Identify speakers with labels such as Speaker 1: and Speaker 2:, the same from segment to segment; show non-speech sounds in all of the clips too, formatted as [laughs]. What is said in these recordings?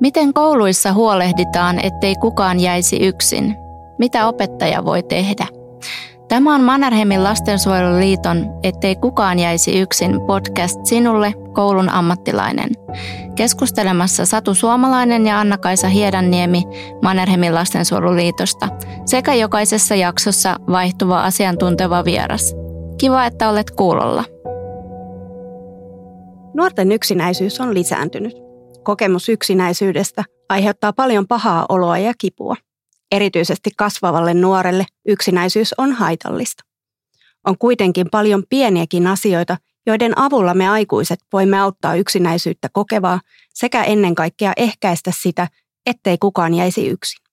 Speaker 1: Miten kouluissa huolehditaan, ettei kukaan jäisi yksin? Mitä opettaja voi tehdä? Tämä on Mannerheimin lastensuojeluliiton Ettei kukaan jäisi yksin podcast sinulle, koulun ammattilainen. Keskustelemassa Satu Suomalainen ja Anna-Kaisa Hiedanniemi Mannerheimin lastensuojeluliitosta sekä jokaisessa jaksossa vaihtuva asiantunteva vieras. Kiva, että olet kuulolla.
Speaker 2: Nuorten yksinäisyys on lisääntynyt. Kokemus yksinäisyydestä aiheuttaa paljon pahaa oloa ja kipua. Erityisesti kasvavalle nuorelle yksinäisyys on haitallista. On kuitenkin paljon pieniäkin asioita, joiden avulla me aikuiset voimme auttaa yksinäisyyttä kokevaa sekä ennen kaikkea ehkäistä sitä, ettei kukaan jäisi yksin.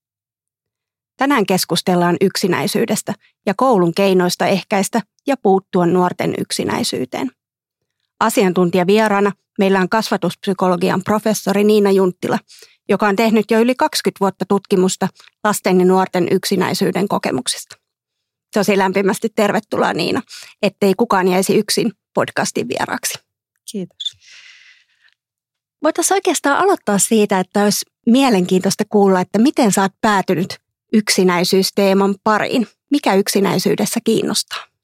Speaker 2: Tänään keskustellaan yksinäisyydestä ja koulun keinoista ehkäistä ja puuttua nuorten yksinäisyyteen. Asiantuntijavieraana meillä on kasvatuspsykologian professori Niina Junttila, joka on tehnyt jo yli 20 vuotta tutkimusta lasten ja nuorten yksinäisyyden kokemuksista. Tosi lämpimästi tervetuloa Niina, ettei kukaan jäisi yksin podcastin vieraksi.
Speaker 3: Kiitos.
Speaker 2: Voitaisiin oikeastaan aloittaa siitä, että olisi mielenkiintoista kuulla, että miten sä oot päätynyt yksinäisyysteeman pariin. Mikä yksinäisyydessä kiinnostaa?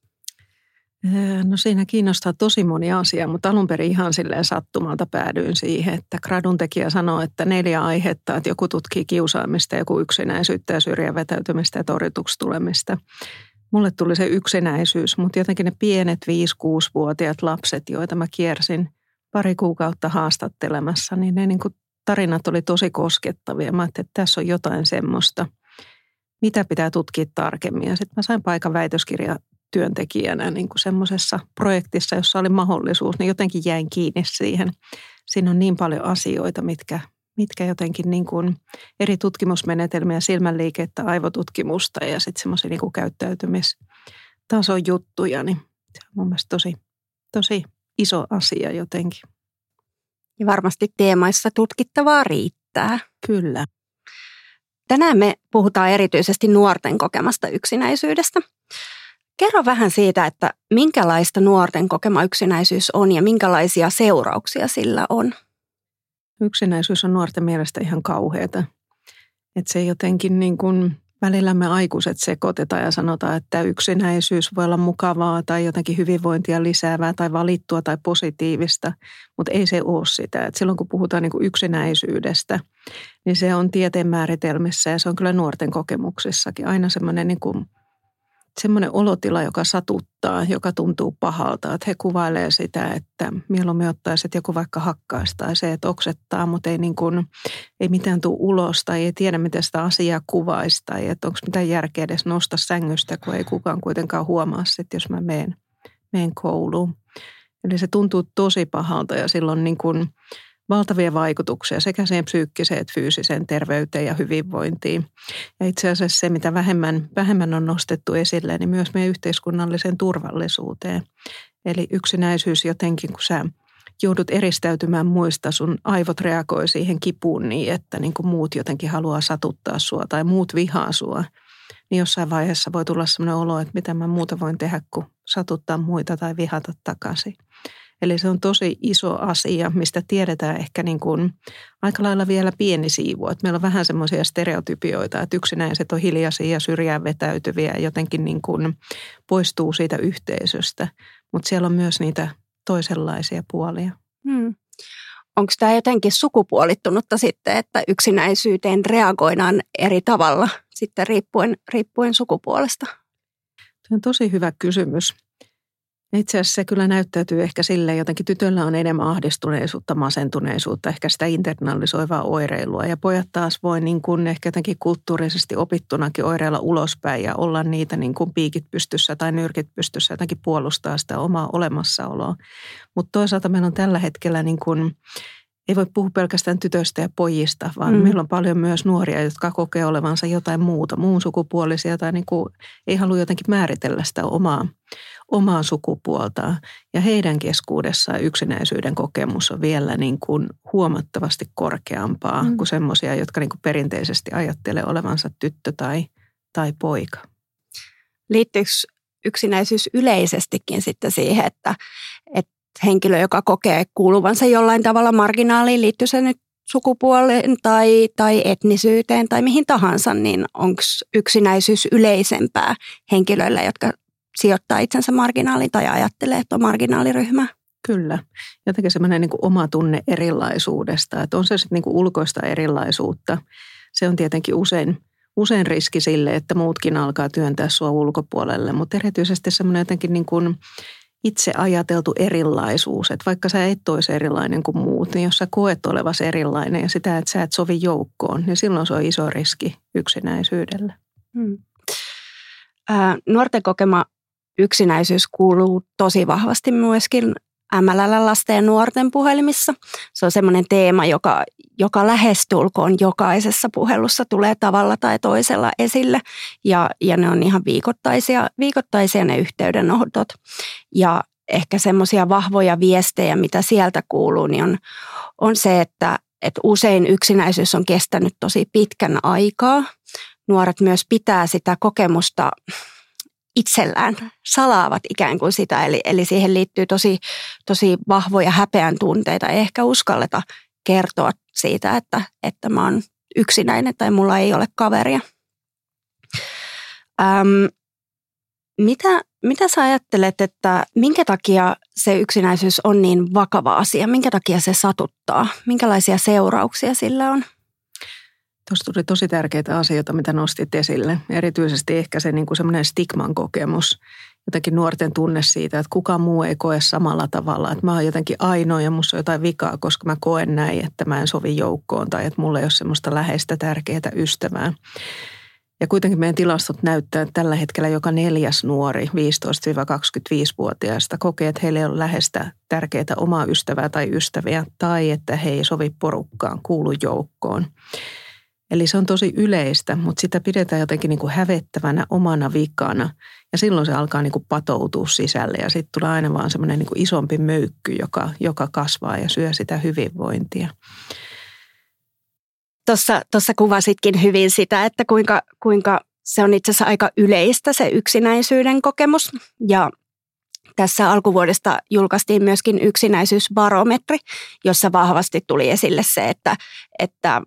Speaker 3: No siinä kiinnostaa tosi moni asia, mutta alun perin ihan silleen sattumalta päädyin siihen, että gradun tekijä sanoo, että neljä aihetta, että joku tutkii kiusaamista, joku yksinäisyyttä ja syrjän vetäytymistä ja torjutuksi tulemista. Mulle tuli se yksinäisyys, mutta jotenkin ne pienet 5-6-vuotiaat lapset, joita mä kiersin pari kuukautta haastattelemassa, niin ne niin kuin tarinat oli tosi koskettavia. Mä että tässä on jotain semmoista, mitä pitää tutkia tarkemmin. Ja sitten mä sain paikan väitöskirja työntekijänä niin kuin semmoisessa projektissa, jossa oli mahdollisuus, niin jotenkin jäin kiinni siihen. Siinä on niin paljon asioita, mitkä, mitkä jotenkin niin kuin eri tutkimusmenetelmiä, silmänliikettä, aivotutkimusta ja sitten semmoisia niin käyttäytymistason juttuja, niin se on mun mielestä tosi, tosi iso asia jotenkin.
Speaker 2: Ja varmasti teemaissa tutkittavaa riittää.
Speaker 3: Kyllä.
Speaker 2: Tänään me puhutaan erityisesti nuorten kokemasta yksinäisyydestä. Kerro vähän siitä, että minkälaista nuorten kokema yksinäisyys on ja minkälaisia seurauksia sillä on.
Speaker 3: Yksinäisyys on nuorten mielestä ihan kauheata. Että se jotenkin niin kuin välillä me aikuiset sekoitetaan ja sanotaan, että yksinäisyys voi olla mukavaa tai jotenkin hyvinvointia lisäävää tai valittua tai positiivista, mutta ei se ole sitä. Et silloin kun puhutaan niin kuin yksinäisyydestä, niin se on tieteen määritelmissä ja se on kyllä nuorten kokemuksissakin aina semmoinen niin semmoinen olotila, joka satuttaa, joka tuntuu pahalta. Että he kuvailee sitä, että mieluummin ottaisi, että joku vaikka hakkaisi tai se, että oksettaa, mutta ei, niin kuin, ei mitään tule ulos tai ei tiedä, miten sitä asiaa kuvaisi tai että onko mitään järkeä edes nostaa sängystä, kun ei kukaan kuitenkaan huomaa sitten, jos mä menen, menen kouluun. Eli se tuntuu tosi pahalta ja silloin niin kuin, valtavia vaikutuksia sekä siihen psyykkiseen että fyysiseen terveyteen ja hyvinvointiin. Ja itse asiassa se, mitä vähemmän, vähemmän on nostettu esille, niin myös meidän yhteiskunnalliseen turvallisuuteen. Eli yksinäisyys jotenkin, kun sä joudut eristäytymään muista, sun aivot reagoi siihen kipuun niin, että niin kuin muut jotenkin haluaa satuttaa sua tai muut vihaa sua. Niin jossain vaiheessa voi tulla sellainen olo, että mitä mä muuta voin tehdä kuin satuttaa muita tai vihata takaisin. Eli se on tosi iso asia, mistä tiedetään ehkä niin kuin aika lailla vielä pieni siivu. Että meillä on vähän semmoisia stereotypioita, että yksinäiset on hiljaisia ja syrjään vetäytyviä ja jotenkin niin kuin poistuu siitä yhteisöstä. Mutta siellä on myös niitä toisenlaisia puolia. Hmm.
Speaker 2: Onko tämä jotenkin sukupuolittunutta sitten, että yksinäisyyteen reagoidaan eri tavalla sitten riippuen, riippuen sukupuolesta?
Speaker 3: Tämä on tosi hyvä kysymys. Itse asiassa se kyllä näyttäytyy ehkä silleen, jotenkin tytöllä on enemmän ahdistuneisuutta, masentuneisuutta, ehkä sitä internalisoivaa oireilua. Ja pojat taas voi niin kuin ehkä jotenkin kulttuurisesti opittunakin oireilla ulospäin ja olla niitä niin kuin piikit pystyssä tai nyrkit pystyssä jotenkin puolustaa sitä omaa olemassaoloa. Mutta toisaalta meillä on tällä hetkellä niin kuin ei voi puhua pelkästään tytöistä ja pojista, vaan mm. meillä on paljon myös nuoria, jotka kokee olevansa jotain muuta, muun sukupuolisia tai niin kuin ei halua jotenkin määritellä sitä omaa, omaa sukupuoltaan. Ja heidän keskuudessaan yksinäisyyden kokemus on vielä niin kuin huomattavasti korkeampaa mm. kuin semmoisia, jotka niin kuin perinteisesti ajattelee olevansa tyttö tai, tai poika.
Speaker 2: Liittyykö yksinäisyys yleisestikin sitten siihen, että, että henkilö, joka kokee kuuluvansa jollain tavalla marginaaliin, liittyy se nyt sukupuoleen tai, tai etnisyyteen tai mihin tahansa, niin onko yksinäisyys yleisempää henkilöillä, jotka sijoittaa itsensä marginaaliin tai ajattelee, että on marginaaliryhmä?
Speaker 3: Kyllä. Jotenkin semmoinen niin oma tunne erilaisuudesta, että on se sitten niin ulkoista erilaisuutta. Se on tietenkin usein, usein riski sille, että muutkin alkaa työntää sua ulkopuolelle, mutta erityisesti semmoinen jotenkin niin kuin itse ajateltu erilaisuus, että vaikka sä et olisi erilainen kuin muut, niin jos sä koet olevas erilainen ja sitä, että sä et sovi joukkoon, niin silloin se on iso riski yksinäisyydelle. Hmm.
Speaker 2: Nuorten kokema yksinäisyys kuuluu tosi vahvasti myöskin MLL lasten ja nuorten puhelimissa. Se on semmoinen teema, joka, joka lähestulkoon jokaisessa puhelussa tulee tavalla tai toisella esille. Ja, ja ne on ihan viikoittaisia, viikoittaisia ne yhteydenotot. Ja ehkä semmoisia vahvoja viestejä, mitä sieltä kuuluu, niin on, on se, että, että usein yksinäisyys on kestänyt tosi pitkän aikaa. Nuoret myös pitää sitä kokemusta itsellään, salaavat ikään kuin sitä. Eli, eli siihen liittyy tosi, tosi vahvoja häpeän tunteita. Ei ehkä uskalleta kertoa siitä, että, että mä oon yksinäinen tai mulla ei ole kaveria. Öm, mitä, mitä sä ajattelet, että minkä takia se yksinäisyys on niin vakava asia? Minkä takia se satuttaa? Minkälaisia seurauksia sillä on?
Speaker 3: Tuossa tuli tosi tärkeitä asioita, mitä nostit esille. Erityisesti ehkä se niin kuin semmoinen stigman kokemus, jotenkin nuorten tunne siitä, että kukaan muu ei koe samalla tavalla. Että mä oon jotenkin ainoa ja musta on jotain vikaa, koska mä koen näin, että mä en sovi joukkoon tai että mulla ei ole semmoista läheistä tärkeää ystävää. Ja kuitenkin meidän tilastot näyttää, että tällä hetkellä joka neljäs nuori 15-25-vuotiaista kokee, että heillä ei ole läheistä tärkeää omaa ystävää tai ystäviä tai että he ei sovi porukkaan, kuulu joukkoon. Eli se on tosi yleistä, mutta sitä pidetään jotenkin niin kuin hävettävänä omana vikana. Ja silloin se alkaa niin kuin patoutua sisälle ja sitten tulee aina vaan semmoinen niin isompi möykky, joka, joka kasvaa ja syö sitä hyvinvointia.
Speaker 2: Tuossa, tuossa kuvasitkin hyvin sitä, että kuinka, kuinka se on itse asiassa aika yleistä se yksinäisyyden kokemus. Ja tässä alkuvuodesta julkaistiin myöskin yksinäisyysbarometri, jossa vahvasti tuli esille se, että, että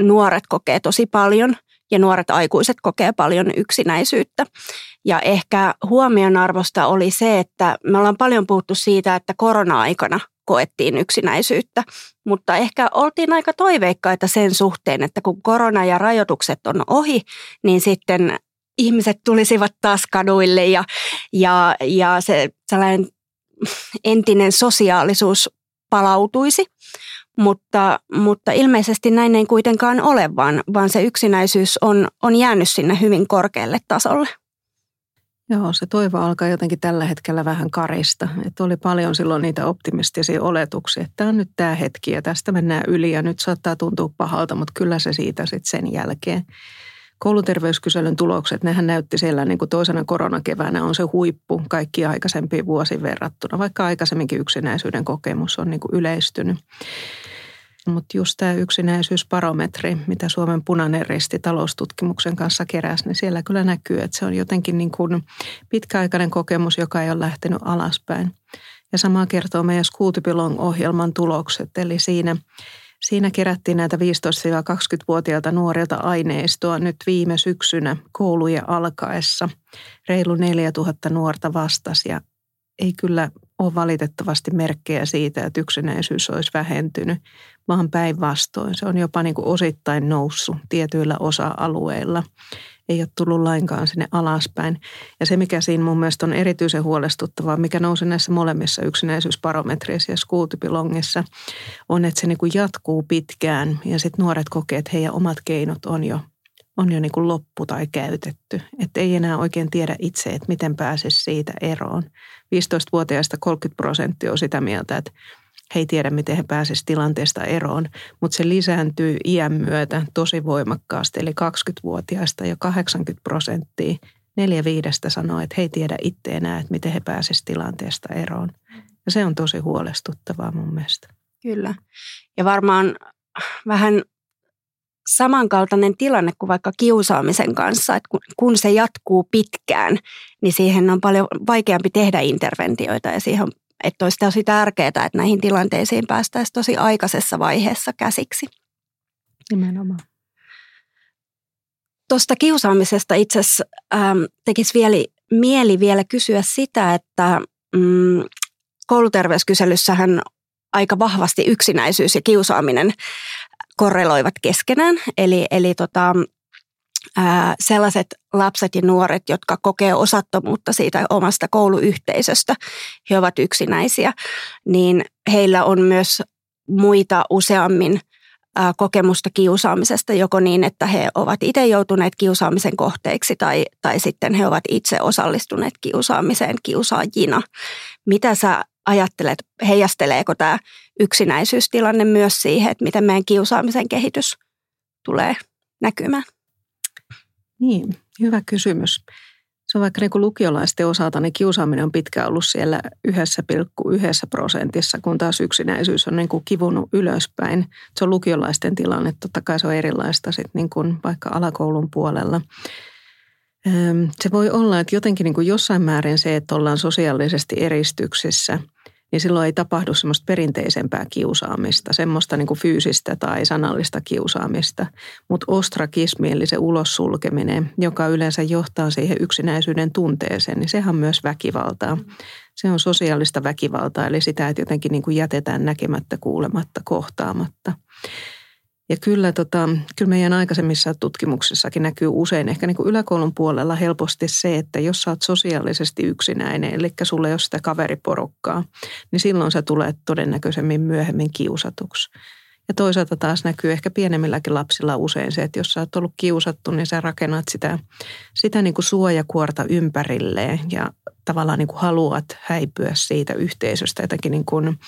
Speaker 2: nuoret kokee tosi paljon ja nuoret aikuiset kokee paljon yksinäisyyttä. Ja ehkä huomionarvosta oli se, että me ollaan paljon puhuttu siitä, että korona-aikana koettiin yksinäisyyttä, mutta ehkä oltiin aika toiveikkaita sen suhteen, että kun korona ja rajoitukset on ohi, niin sitten ihmiset tulisivat taas kaduille ja, ja, ja se sellainen entinen sosiaalisuus palautuisi. Mutta, mutta ilmeisesti näin ei kuitenkaan ole, vaan, vaan se yksinäisyys on, on jäänyt sinne hyvin korkealle tasolle.
Speaker 3: Joo, se toivo alkaa jotenkin tällä hetkellä vähän karista. Että oli paljon silloin niitä optimistisia oletuksia, että tämä on nyt tämä hetki ja tästä mennään yli ja nyt saattaa tuntua pahalta, mutta kyllä se siitä sitten sen jälkeen. Kouluterveyskyselyn tulokset, nehän näytti siellä niin kuin toisena koronakeväänä on se huippu kaikki aikaisempiin vuosiin verrattuna, vaikka aikaisemminkin yksinäisyyden kokemus on niin kuin yleistynyt. Mutta just tämä yksinäisyysbarometri, mitä Suomen punainen risti taloustutkimuksen kanssa keräsi, niin siellä kyllä näkyy, että se on jotenkin niin kuin pitkäaikainen kokemus, joka ei ole lähtenyt alaspäin. Ja samaa kertoo meidän School ohjelman tulokset, eli siinä – Siinä kerättiin näitä 15-20-vuotiailta nuorilta aineistoa nyt viime syksynä koulujen alkaessa. Reilu 4000 nuorta vastasi ja ei kyllä ole valitettavasti merkkejä siitä, että yksinäisyys olisi vähentynyt, vaan päinvastoin. Se on jopa niin kuin osittain noussut tietyillä osa-alueilla ei ole tullut lainkaan sinne alaspäin. Ja se, mikä siinä mun mielestä on erityisen huolestuttavaa, mikä nousi näissä molemmissa yksinäisyysbarometreissa ja skuutipilongissa, on, että se niin kuin jatkuu pitkään ja sitten nuoret kokee, että heidän omat keinot on jo on jo niin kuin loppu tai käytetty. Että ei enää oikein tiedä itse, että miten pääsisi siitä eroon. 15-vuotiaista 30 prosenttia on sitä mieltä, että he ei tiedä, miten he pääsisivät tilanteesta eroon, mutta se lisääntyy iän myötä tosi voimakkaasti. Eli 20-vuotiaista jo 80 prosenttia, neljä viidestä sanoo, että he ei tiedä itse enää, että miten he pääsisivät tilanteesta eroon. Ja se on tosi huolestuttavaa mun mielestä.
Speaker 2: Kyllä. Ja varmaan vähän samankaltainen tilanne kuin vaikka kiusaamisen kanssa, että kun se jatkuu pitkään, niin siihen on paljon vaikeampi tehdä interventioita ja siihen on että olisi tosi tärkeää, että näihin tilanteisiin päästäisiin tosi aikaisessa vaiheessa käsiksi.
Speaker 3: Nimenomaan.
Speaker 2: Tuosta kiusaamisesta itse asiassa ähm, tekisi vielä, mieli vielä kysyä sitä, että mm, kouluterveyskyselyssähän aika vahvasti yksinäisyys ja kiusaaminen korreloivat keskenään. Eli, eli tota, ää, sellaiset lapset ja nuoret, jotka kokee osattomuutta siitä omasta kouluyhteisöstä, he ovat yksinäisiä, niin heillä on myös muita useammin ää, kokemusta kiusaamisesta, joko niin, että he ovat itse joutuneet kiusaamisen kohteeksi tai, tai sitten he ovat itse osallistuneet kiusaamiseen kiusaajina. Mitä sä ajattelet, heijasteleeko tämä yksinäisyystilanne myös siihen, että miten meidän kiusaamisen kehitys tulee näkymään?
Speaker 3: Niin, hyvä kysymys. Se on vaikka niin kuin lukiolaisten osalta, niin kiusaaminen on pitkään ollut siellä 1,1 prosentissa, kun taas yksinäisyys on niin kuin kivunut ylöspäin. Se on lukiolaisten tilanne, totta kai se on erilaista sitten niin kuin vaikka alakoulun puolella. Se voi olla, että jotenkin niin kuin jossain määrin se, että ollaan sosiaalisesti eristyksissä – niin silloin ei tapahdu semmoista perinteisempää kiusaamista, semmoista niin kuin fyysistä tai sanallista kiusaamista. Mutta ostrakismi, eli se ulossulkeminen, joka yleensä johtaa siihen yksinäisyyden tunteeseen, niin sehän on myös väkivaltaa. Se on sosiaalista väkivaltaa, eli sitä, että jotenkin niin kuin jätetään näkemättä, kuulematta, kohtaamatta. Ja kyllä, tota, kyllä meidän aikaisemmissa tutkimuksissakin näkyy usein ehkä niin kuin yläkoulun puolella helposti se, että jos sä oot sosiaalisesti yksinäinen, eli sulle ei ole sitä kaveriporukkaa, niin silloin sä tulet todennäköisemmin myöhemmin kiusatuksi. Ja toisaalta taas näkyy ehkä pienemmilläkin lapsilla usein se, että jos sä oot ollut kiusattu, niin sä rakennat sitä, sitä niin kuin suojakuorta ympärilleen ja tavallaan niin kuin haluat häipyä siitä yhteisöstä, jotenkin niin kuin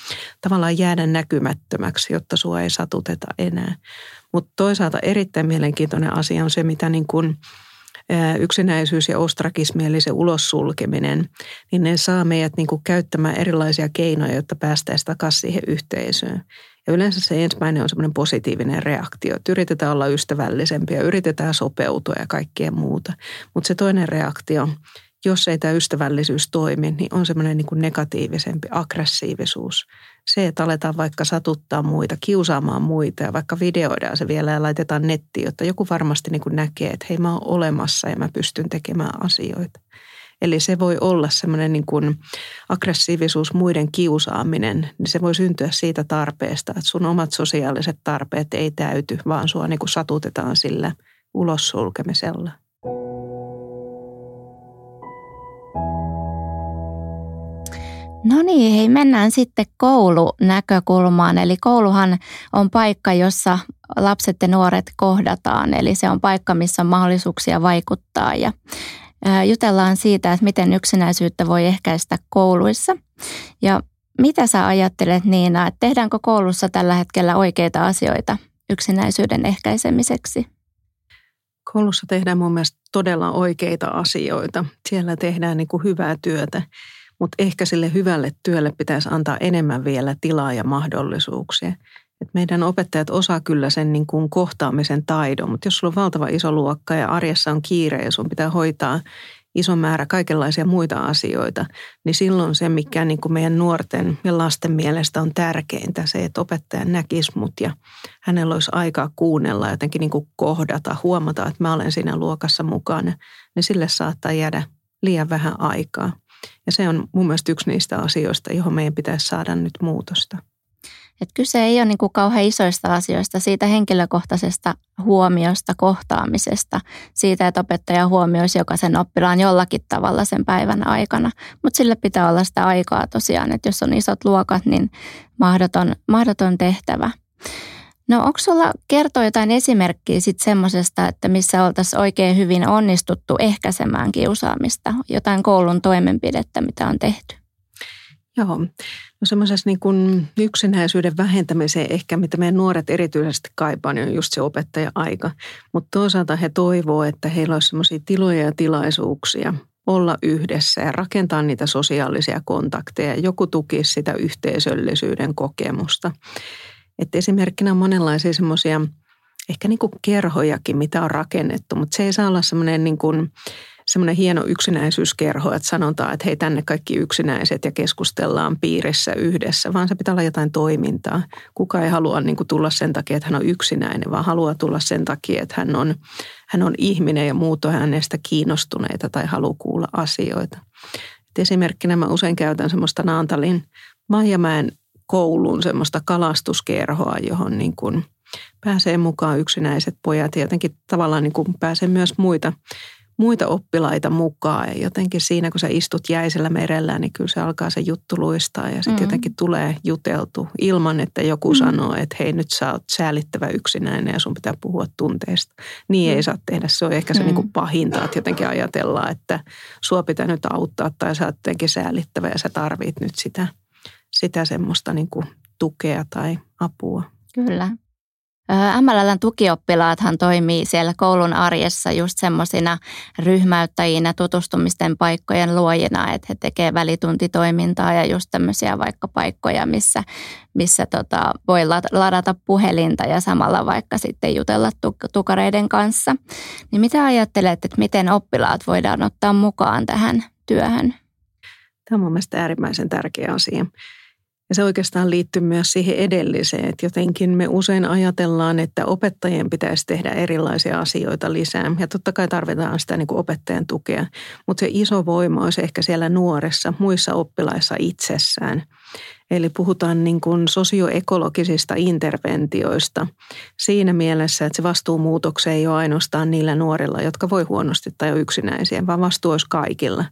Speaker 3: tavallaan jäädä näkymättömäksi, jotta sua ei satuteta enää. Mutta toisaalta erittäin mielenkiintoinen asia on se, mitä niin kuin yksinäisyys ja ostrakismi, eli se ulossulkeminen, niin ne saa meidät niin kuin käyttämään erilaisia keinoja, jotta päästäisiin takaisin siihen yhteisöön. Ja yleensä se ensimmäinen on semmoinen positiivinen reaktio, että yritetään olla ystävällisempiä, yritetään sopeutua ja kaikkea muuta. Mutta se toinen reaktio, jos ei tämä ystävällisyys toimi, niin on semmoinen niin kuin negatiivisempi aggressiivisuus. Se, että aletaan vaikka satuttaa muita, kiusaamaan muita ja vaikka videoidaan se vielä ja laitetaan nettiin, jotta joku varmasti niin kuin näkee, että hei mä oon olemassa ja mä pystyn tekemään asioita. Eli se voi olla semmoinen niin kuin aggressiivisuus, muiden kiusaaminen, niin se voi syntyä siitä tarpeesta, että sun omat sosiaaliset tarpeet ei täyty, vaan sua niin kuin satutetaan sillä ulos sulkemisella.
Speaker 1: No niin, hei mennään sitten koulunäkökulmaan. Eli kouluhan on paikka, jossa lapset ja nuoret kohdataan. Eli se on paikka, missä on mahdollisuuksia vaikuttaa ja jutellaan siitä, että miten yksinäisyyttä voi ehkäistä kouluissa. Ja mitä sä ajattelet Niina, että tehdäänkö koulussa tällä hetkellä oikeita asioita yksinäisyyden ehkäisemiseksi?
Speaker 3: Koulussa tehdään mun mielestä todella oikeita asioita. Siellä tehdään niin kuin hyvää työtä, mutta ehkä sille hyvälle työlle pitäisi antaa enemmän vielä tilaa ja mahdollisuuksia. Et meidän opettajat osaa kyllä sen niin kuin kohtaamisen taidon, mutta jos sulla on valtava iso luokka ja arjessa on kiire ja sun pitää hoitaa iso määrä kaikenlaisia muita asioita, niin silloin se, mikä niin kuin meidän nuorten ja lasten mielestä on tärkeintä, se, että opettaja näkisi mut ja hänellä olisi aikaa kuunnella, jotenkin niin kuin kohdata, huomata, että mä olen siinä luokassa mukana, niin sille saattaa jäädä liian vähän aikaa. Ja se on mun mielestä yksi niistä asioista, johon meidän pitäisi saada nyt muutosta.
Speaker 1: Et kyse ei ole niin kuin kauhean isoista asioista, siitä henkilökohtaisesta huomiosta, kohtaamisesta, siitä, että opettaja huomioisi jokaisen oppilaan jollakin tavalla sen päivän aikana. Mutta sille pitää olla sitä aikaa tosiaan, että jos on isot luokat, niin mahdoton, mahdoton tehtävä. No onko sulla kertoa jotain esimerkkiä sitten semmoisesta, että missä oltaisiin oikein hyvin onnistuttu ehkäisemään kiusaamista, jotain koulun toimenpidettä, mitä on tehty?
Speaker 3: Joo, no semmoisessa niin kuin yksinäisyyden vähentämiseen ehkä, mitä meidän nuoret erityisesti kaipaa, niin on just se opettaja-aika. Mutta toisaalta he toivoo, että heillä olisi semmoisia tiloja ja tilaisuuksia olla yhdessä ja rakentaa niitä sosiaalisia kontakteja. Joku tukisi sitä yhteisöllisyyden kokemusta. Että esimerkkinä on monenlaisia semmoisia ehkä niin kuin kerhojakin, mitä on rakennettu, mutta se ei saa olla semmoinen niin kuin semmoinen hieno yksinäisyyskerho, että sanotaan, että hei tänne kaikki yksinäiset ja keskustellaan piirissä yhdessä, vaan se pitää olla jotain toimintaa. Kuka ei halua niin kuin tulla sen takia, että hän on yksinäinen, vaan haluaa tulla sen takia, että hän on, hän on ihminen ja muut on hänestä kiinnostuneita tai haluaa kuulla asioita. Et esimerkkinä mä usein käytän semmoista Naantalin Maijamäen koulun semmoista kalastuskerhoa, johon niin kuin pääsee mukaan yksinäiset pojat ja jotenkin tavallaan niin kuin pääsee myös muita, muita oppilaita mukaan. Ja jotenkin siinä, kun sä istut jäisellä merellä, niin kyllä se alkaa se juttu luistaa ja sitten mm. jotenkin tulee juteltu ilman, että joku mm. sanoo, että hei nyt sä oot säälittävä yksinäinen ja sun pitää puhua tunteista. Niin mm. ei saa tehdä. Se on ehkä se mm. niin kuin pahinta, että jotenkin ajatellaan, että sua pitää nyt auttaa tai sä oot jotenkin säälittävä ja sä tarvit nyt sitä, sitä semmoista niin kuin tukea tai apua.
Speaker 1: Kyllä. MLLn tukioppilaathan toimii siellä koulun arjessa just semmoisina ryhmäyttäjinä, tutustumisten paikkojen luojina, että he tekevät välituntitoimintaa ja just tämmöisiä vaikka paikkoja, missä, missä tota, voi ladata puhelinta ja samalla vaikka sitten jutella tukareiden kanssa. Niin mitä ajattelet, että miten oppilaat voidaan ottaa mukaan tähän työhön?
Speaker 3: Tämä on mielestäni äärimmäisen tärkeä asia. Ja se oikeastaan liittyy myös siihen edelliseen, että jotenkin me usein ajatellaan, että opettajien pitäisi tehdä erilaisia asioita lisää. Ja totta kai tarvitaan sitä niin kuin opettajan tukea, mutta se iso voima olisi ehkä siellä nuoressa, muissa oppilaissa itsessään. Eli puhutaan niin kuin sosioekologisista interventioista siinä mielessä, että se vastuumuutokse ei ole ainoastaan niillä nuorilla, jotka voi huonosti tai on yksinäisiä, vaan vastuu olisi kaikilla.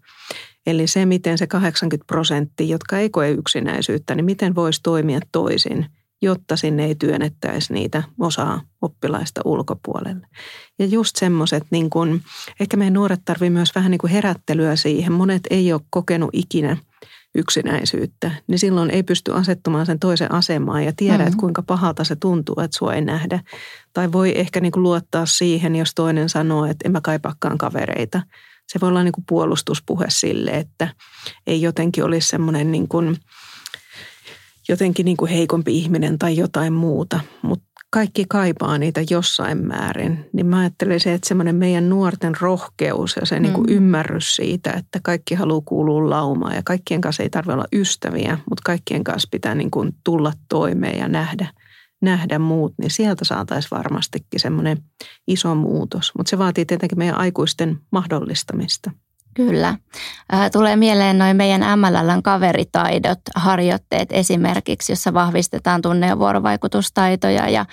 Speaker 3: Eli se, miten se 80 prosenttia, jotka ei koe yksinäisyyttä, niin miten voisi toimia toisin, jotta sinne ei työnnettäisi niitä osaa oppilaista ulkopuolelle. Ja just semmoiset, niin kun, ehkä meidän nuoret tarvii myös vähän niin kuin herättelyä siihen. Monet ei ole kokenut ikinä yksinäisyyttä, niin silloin ei pysty asettumaan sen toisen asemaan ja tiedä, mm-hmm. että kuinka pahalta se tuntuu, että sua ei nähdä. Tai voi ehkä niin kuin luottaa siihen, jos toinen sanoo, että en mä kaipaakaan kavereita – se voi olla niin kuin puolustuspuhe sille, että ei jotenkin olisi semmoinen niin kuin, jotenkin niin kuin heikompi ihminen tai jotain muuta, mutta kaikki kaipaa niitä jossain määrin, niin mä ajattelisin, että semmoinen meidän nuorten rohkeus ja se niin kuin mm. ymmärrys siitä, että kaikki haluaa kuulua laumaan ja kaikkien kanssa ei tarvitse olla ystäviä, mutta kaikkien kanssa pitää niin kuin tulla toimeen ja nähdä – nähdä muut, niin sieltä saataisiin varmastikin semmoinen iso muutos. Mutta se vaatii tietenkin meidän aikuisten mahdollistamista.
Speaker 1: Kyllä. Tulee mieleen noin meidän MLLn kaveritaidot, harjoitteet esimerkiksi, jossa vahvistetaan tunne- ja vuorovaikutustaitoja ja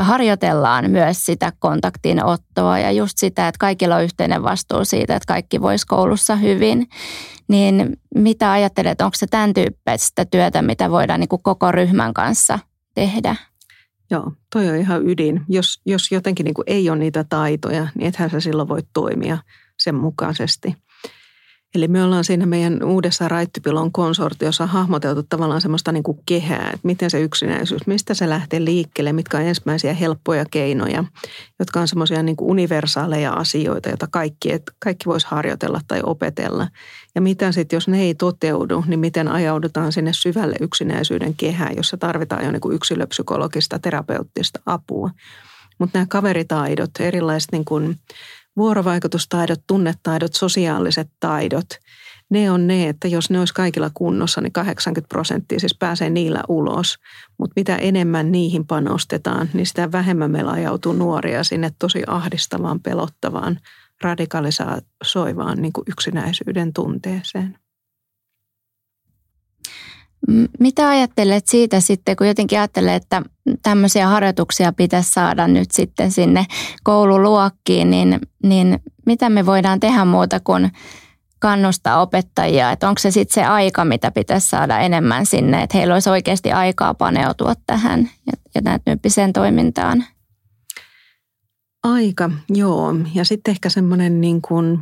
Speaker 1: harjoitellaan myös sitä kontaktin ottoa ja just sitä, että kaikilla on yhteinen vastuu siitä, että kaikki voisi koulussa hyvin. Niin mitä ajattelet, onko se tämän tyyppistä työtä, mitä voidaan niin kuin koko ryhmän kanssa tehdä?
Speaker 3: Joo, toi on ihan ydin. Jos, jos jotenkin niin kuin ei ole niitä taitoja, niin ethän sä silloin voi toimia sen mukaisesti. Eli me ollaan siinä meidän uudessa Raittypilon konsortiossa hahmoteltu tavallaan semmoista niin kuin kehää, että miten se yksinäisyys, mistä se lähtee liikkeelle, mitkä on ensimmäisiä helppoja keinoja, jotka on semmoisia niin universaaleja asioita, joita kaikki, kaikki voisi harjoitella tai opetella. Ja mitä sitten, jos ne ei toteudu, niin miten ajaudutaan sinne syvälle yksinäisyyden kehään, jossa tarvitaan jo niin kuin yksilöpsykologista, terapeuttista apua. Mutta nämä kaveritaidot, erilaiset niin kuin vuorovaikutustaidot, tunnetaidot, sosiaaliset taidot, ne on ne, että jos ne olisi kaikilla kunnossa, niin 80 prosenttia siis pääsee niillä ulos. Mutta mitä enemmän niihin panostetaan, niin sitä vähemmän meillä ajautuu nuoria sinne tosi ahdistavaan, pelottavaan, radikalisoivaan niin kuin yksinäisyyden tunteeseen.
Speaker 1: Mitä ajattelet siitä sitten, kun jotenkin ajattelee, että tämmöisiä harjoituksia pitäisi saada nyt sitten sinne koululuokkiin, niin, niin mitä me voidaan tehdä muuta kuin kannustaa opettajia, että onko se sitten se aika, mitä pitäisi saada enemmän sinne, että heillä olisi oikeasti aikaa paneutua tähän ja, ja tämän tyyppiseen toimintaan?
Speaker 3: Aika, joo. Ja sitten ehkä semmoinen niin kuin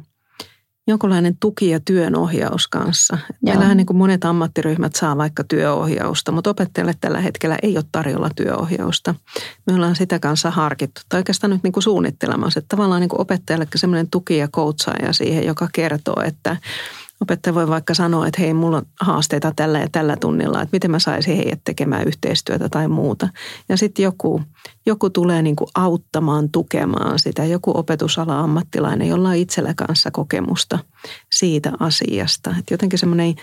Speaker 3: jonkinlainen tuki ja työnohjaus kanssa. Meillähän niin kuin monet ammattiryhmät saa vaikka työohjausta, mutta opettajalle tällä hetkellä ei ole tarjolla työohjausta. Me ollaan sitä kanssa harkittu, tai oikeastaan nyt niin kuin suunnittelemassa, että tavallaan niin kuin opettajallekin semmoinen tuki ja coachaaja siihen, joka kertoo, että Opettaja voi vaikka sanoa, että hei, mulla on haasteita tällä ja tällä tunnilla, että miten mä saisin heidät tekemään yhteistyötä tai muuta. Ja sitten joku, joku tulee niin kuin auttamaan, tukemaan sitä, joku opetusala-ammattilainen, jolla on itsellä kanssa kokemusta siitä asiasta. Että jotenkin semmoinen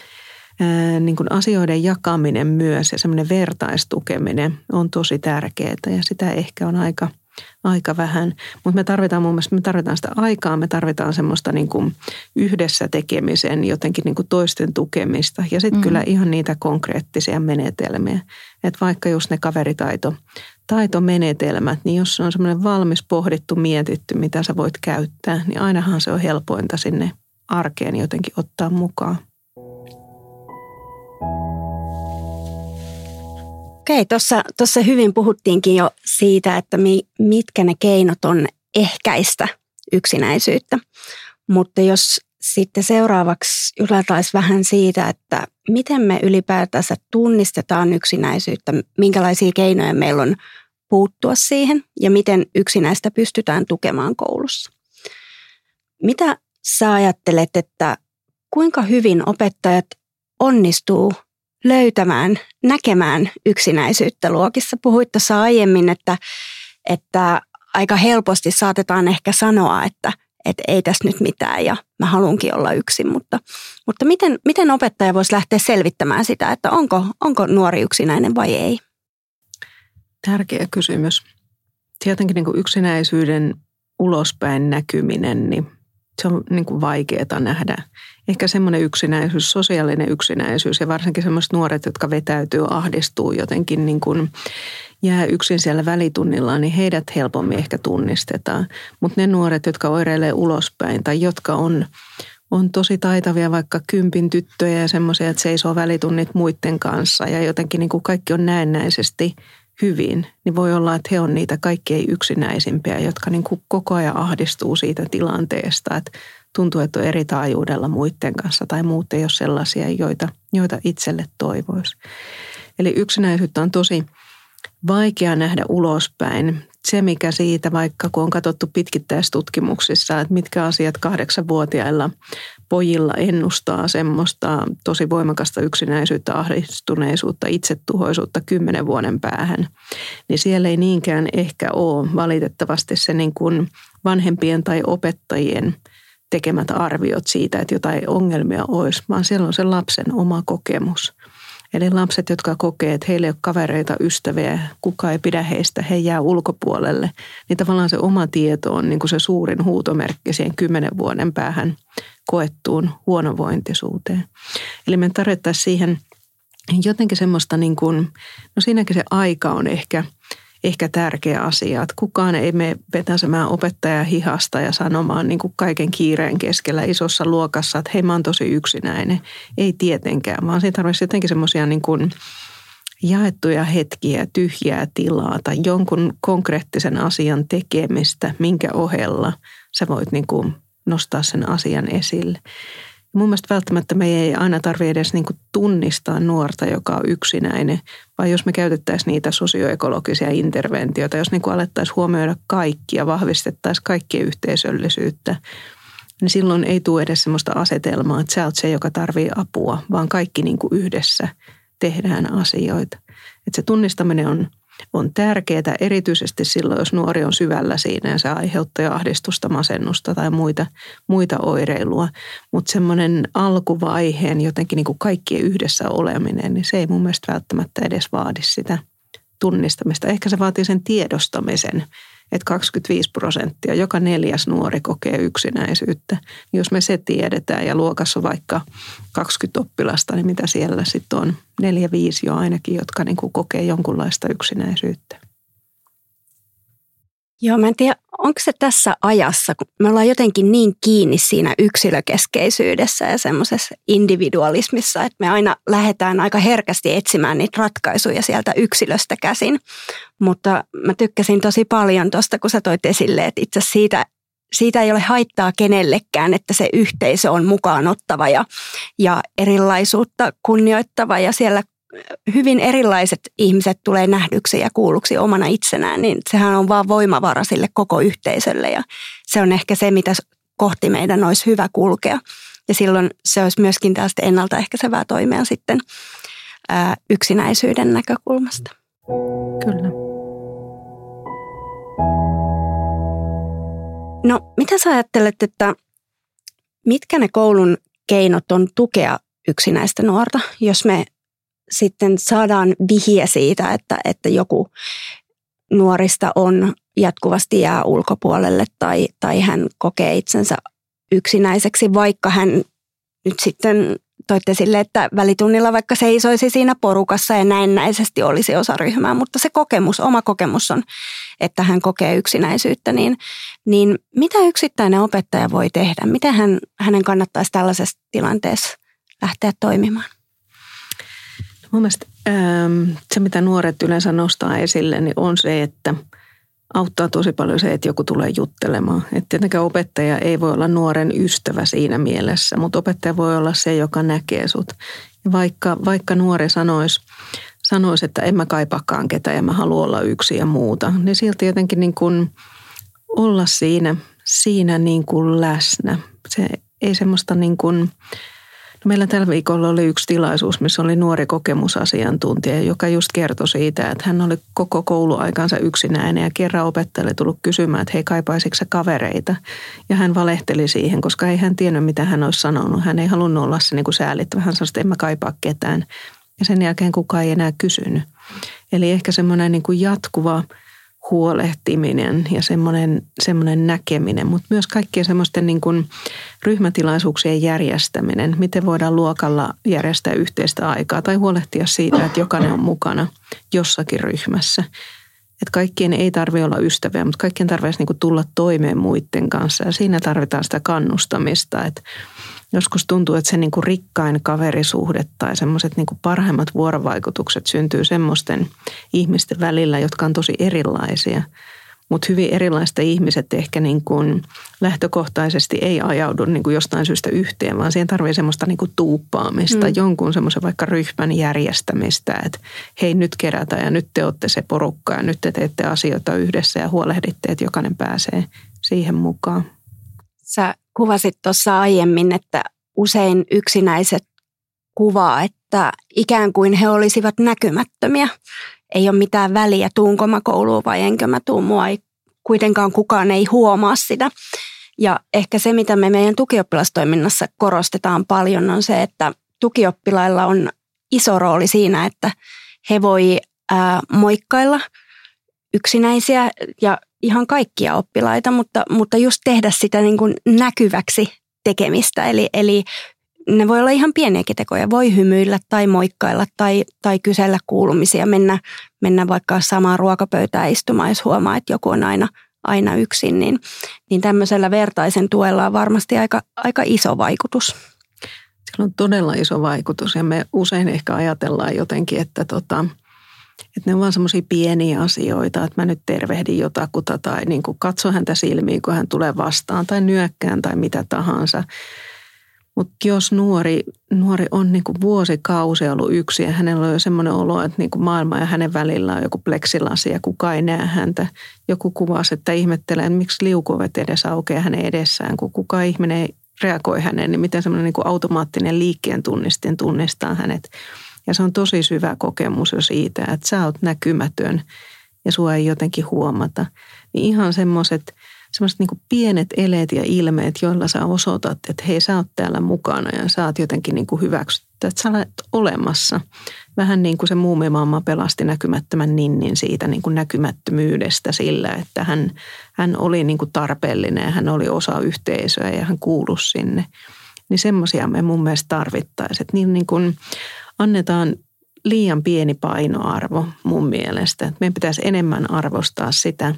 Speaker 3: niin kuin asioiden jakaminen myös ja semmoinen vertaistukeminen on tosi tärkeää ja sitä ehkä on aika, aika vähän. Mutta me tarvitaan mun mielestä, me tarvitaan sitä aikaa, me tarvitaan semmoista niin kuin yhdessä tekemisen, jotenkin niin kuin toisten tukemista ja sitten mm. kyllä ihan niitä konkreettisia menetelmiä. Että vaikka just ne kaveritaito, taitomenetelmät, niin jos on semmoinen valmis, pohdittu, mietitty, mitä sä voit käyttää, niin ainahan se on helpointa sinne arkeen jotenkin ottaa mukaan.
Speaker 2: Okei, tuossa hyvin puhuttiinkin jo siitä, että mi, mitkä ne keinot on ehkäistä yksinäisyyttä. Mutta jos sitten seuraavaksi juteltaisiin vähän siitä, että miten me ylipäätänsä tunnistetaan yksinäisyyttä, minkälaisia keinoja meillä on puuttua siihen ja miten yksinäistä pystytään tukemaan koulussa. Mitä sä ajattelet, että kuinka hyvin opettajat onnistuu löytämään, näkemään yksinäisyyttä luokissa. Puhuit tuossa aiemmin, että, että aika helposti saatetaan ehkä sanoa, että, että ei tässä nyt mitään ja mä haluankin olla yksin, mutta, mutta miten, miten opettaja voisi lähteä selvittämään sitä, että onko, onko nuori yksinäinen vai ei?
Speaker 3: Tärkeä kysymys. Tietenkin niin kuin yksinäisyyden ulospäin näkyminen, niin se on niin kuin vaikeaa nähdä. Ehkä semmoinen yksinäisyys, sosiaalinen yksinäisyys ja varsinkin semmoiset nuoret, jotka vetäytyy, ahdistuu jotenkin niin kuin jää yksin siellä välitunnilla, niin heidät helpommin ehkä tunnistetaan. Mutta ne nuoret, jotka oireilee ulospäin tai jotka on, on tosi taitavia vaikka kympin tyttöjä ja semmoisia, että seisoo välitunnit muiden kanssa ja jotenkin niin kuin kaikki on näennäisesti – hyvin, niin voi olla, että he on niitä kaikkein yksinäisimpiä, jotka niin kuin koko ajan ahdistuu siitä tilanteesta, että tuntuu, että on eri taajuudella muiden kanssa tai muut ei ole sellaisia, joita, joita itselle toivoisi. Eli yksinäisyyttä on tosi vaikea nähdä ulospäin se, mikä siitä, vaikka kun on katsottu pitkittäistutkimuksissa, että mitkä asiat kahdeksanvuotiailla pojilla ennustaa semmoista tosi voimakasta yksinäisyyttä, ahdistuneisuutta, itsetuhoisuutta kymmenen vuoden päähän, niin siellä ei niinkään ehkä ole valitettavasti se niin kuin vanhempien tai opettajien tekemät arviot siitä, että jotain ongelmia olisi, vaan siellä on se lapsen oma kokemus – Eli lapset, jotka kokee, että heillä ei ole kavereita, ystäviä, kukaan ei pidä heistä, he jää ulkopuolelle, niin tavallaan se oma tieto on niin kuin se suurin huutomerkki siihen kymmenen vuoden päähän koettuun huonovointisuuteen. Eli me tarvittaisiin siihen jotenkin semmoista, niin kuin, no siinäkin se aika on ehkä – ehkä tärkeä asia. Että kukaan ei mene vetäsemään opettaja hihasta ja sanomaan niin kuin kaiken kiireen keskellä isossa luokassa, että hei mä oon tosi yksinäinen. Ei tietenkään, vaan siinä tarvitsisi jotenkin semmoisia niin kuin jaettuja hetkiä, tyhjää tilaa tai jonkun konkreettisen asian tekemistä, minkä ohella sä voit niin kuin nostaa sen asian esille. Mun mielestä välttämättä me ei aina tarvitse edes niin kuin tunnistaa nuorta, joka on yksinäinen, vaan jos me käytettäisiin niitä sosioekologisia interventioita, jos niin kuin alettaisiin huomioida kaikkia, vahvistettaisiin kaikkien yhteisöllisyyttä, niin silloin ei tule edes sellaista asetelmaa, että sä oot se, joka tarvii apua, vaan kaikki niin kuin yhdessä tehdään asioita. Että se tunnistaminen on on tärkeää erityisesti silloin, jos nuori on syvällä siinä ja se aiheuttaa ahdistusta, masennusta tai muita, muita oireilua. Mutta semmoinen alkuvaiheen jotenkin niin kuin kaikkien yhdessä oleminen, niin se ei mun mielestä välttämättä edes vaadi sitä tunnistamista. Ehkä se vaatii sen tiedostamisen, että 25 prosenttia, joka neljäs nuori kokee yksinäisyyttä. Jos me se tiedetään ja luokassa vaikka 20 oppilasta, niin mitä siellä sitten on? Neljä, viisi jo ainakin, jotka niin kuin kokee jonkunlaista yksinäisyyttä.
Speaker 2: Joo, mä en tiedä, onko se tässä ajassa, kun me ollaan jotenkin niin kiinni siinä yksilökeskeisyydessä ja semmoisessa individualismissa, että me aina lähdetään aika herkästi etsimään niitä ratkaisuja sieltä yksilöstä käsin. Mutta mä tykkäsin tosi paljon tuosta, kun sä toit esille, että itse siitä siitä ei ole haittaa kenellekään, että se yhteisö on mukaan ottava ja, ja erilaisuutta kunnioittava ja siellä hyvin erilaiset ihmiset tulee nähdyksi ja kuulluksi omana itsenään, niin sehän on vaan voimavara sille koko yhteisölle ja se on ehkä se, mitä kohti meidän olisi hyvä kulkea. Ja silloin se olisi myöskin tällaista ennaltaehkäisevää toimia sitten ää, yksinäisyyden näkökulmasta.
Speaker 3: Kyllä.
Speaker 2: No, mitä sä ajattelet, että mitkä ne koulun keinot on tukea yksinäistä nuorta, jos me sitten saadaan vihje siitä, että, että joku nuorista on jatkuvasti jää ulkopuolelle tai, tai hän kokee itsensä yksinäiseksi, vaikka hän nyt sitten toitte sille, että välitunnilla vaikka seisoisi siinä porukassa ja näennäisesti olisi osa ryhmää, mutta se kokemus, oma kokemus on, että hän kokee yksinäisyyttä, niin, niin mitä yksittäinen opettaja voi tehdä? Miten hän, hänen kannattaisi tällaisessa tilanteessa lähteä toimimaan?
Speaker 3: Mun mielestä ähm, se, mitä nuoret yleensä nostaa esille, niin on se, että auttaa tosi paljon se, että joku tulee juttelemaan. Että tietenkään opettaja ei voi olla nuoren ystävä siinä mielessä, mutta opettaja voi olla se, joka näkee sut. Vaikka, vaikka nuori sanoisi, sanois, että en mä kaipaakaan ketään ja mä haluan olla yksi ja muuta, niin silti jotenkin niin kuin olla siinä, siinä niin kuin läsnä. Se ei semmoista niin kuin, No meillä tällä viikolla oli yksi tilaisuus, missä oli nuori kokemusasiantuntija, joka just kertoi siitä, että hän oli koko kouluaikansa yksinäinen ja kerran opettajalle tullut kysymään, että hei kaipaisitko kavereita. Ja hän valehteli siihen, koska ei hän tiennyt, mitä hän olisi sanonut. Hän ei halunnut olla se niin kuin säälittävä. Hän sanoi, että en mä kaipaa ketään. Ja sen jälkeen kukaan ei enää kysynyt. Eli ehkä semmoinen niin kuin jatkuva – huolehtiminen ja semmoinen, semmoinen näkeminen, mutta myös kaikkien semmoisten niin kuin ryhmätilaisuuksien järjestäminen, miten voidaan luokalla järjestää yhteistä aikaa tai huolehtia siitä, että jokainen on mukana jossakin ryhmässä. Että kaikkien ei tarvitse olla ystäviä, mutta kaikkien tarvitsisi niin tulla toimeen muiden kanssa ja siinä tarvitaan sitä kannustamista, että joskus tuntuu, että se niin kuin rikkain kaverisuhde tai semmoiset niin kuin parhaimmat vuorovaikutukset syntyy semmoisten ihmisten välillä, jotka on tosi erilaisia. Mutta hyvin erilaista ihmiset ehkä niin kuin lähtökohtaisesti ei ajaudu niin kuin jostain syystä yhteen, vaan siihen tarvii semmoista niin kuin tuuppaamista, mm. jonkun semmoisen vaikka ryhmän järjestämistä, että hei nyt kerätään ja nyt te olette se porukka ja nyt te teette asioita yhdessä ja huolehditte, että jokainen pääsee siihen mukaan.
Speaker 2: Sä kuvasit tuossa aiemmin, että usein yksinäiset kuvaa, että ikään kuin he olisivat näkymättömiä. Ei ole mitään väliä, tuunko mä kouluun vai enkö mä tuu, mua ei kuitenkaan kukaan ei huomaa sitä. Ja ehkä se, mitä me meidän tukioppilastoiminnassa korostetaan paljon, on se, että tukioppilailla on iso rooli siinä, että he voi ää, moikkailla yksinäisiä ja ihan kaikkia oppilaita, mutta, mutta just tehdä sitä niin kuin näkyväksi tekemistä. Eli, eli ne voi olla ihan pieniäkin tekoja. Voi hymyillä tai moikkailla tai, tai kysellä kuulumisia, mennä, mennä vaikka samaan ruokapöytään istumaan, jos huomaa, että joku on aina, aina yksin. Niin, niin tämmöisellä vertaisen tuella on varmasti aika, aika iso vaikutus.
Speaker 3: Sillä on todella iso vaikutus ja me usein ehkä ajatellaan jotenkin, että tota, – että ne on vaan semmoisia pieniä asioita, että mä nyt tervehdin jotakuta tai niin kuin katso häntä silmiin, kun hän tulee vastaan tai nyökkään tai mitä tahansa. Mutta jos nuori, nuori on niin kuin vuosikausi ollut yksi ja hänellä on jo semmoinen olo, että niin kuin maailma ja hänen välillä on joku pleksilasi ja kukaan ei näe häntä. Joku kuvasi, että ihmettelee, että miksi liukuovet edes aukeaa hänen edessään, kun kukaan ihminen ei reagoi häneen, niin miten semmoinen niin kuin automaattinen liikkeen tunnistin tunnistaa hänet – ja se on tosi syvä kokemus jo siitä, että sä oot näkymätön ja sua ei jotenkin huomata. Niin ihan semmoiset niin pienet eleet ja ilmeet, joilla sä osoitat, että hei sä oot täällä mukana ja sä oot jotenkin niin kuin hyväksytty, että sä olet olemassa. Vähän niin kuin se muumimamma pelasti näkymättömän ninnin siitä niin kuin näkymättömyydestä sillä, että hän, hän oli niin kuin tarpeellinen ja hän oli osa yhteisöä ja hän kuului sinne. Niin semmoisia me mun mielestä tarvittaisiin. Niin, niin kuin annetaan liian pieni painoarvo mun mielestä. Meidän pitäisi enemmän arvostaa sitä,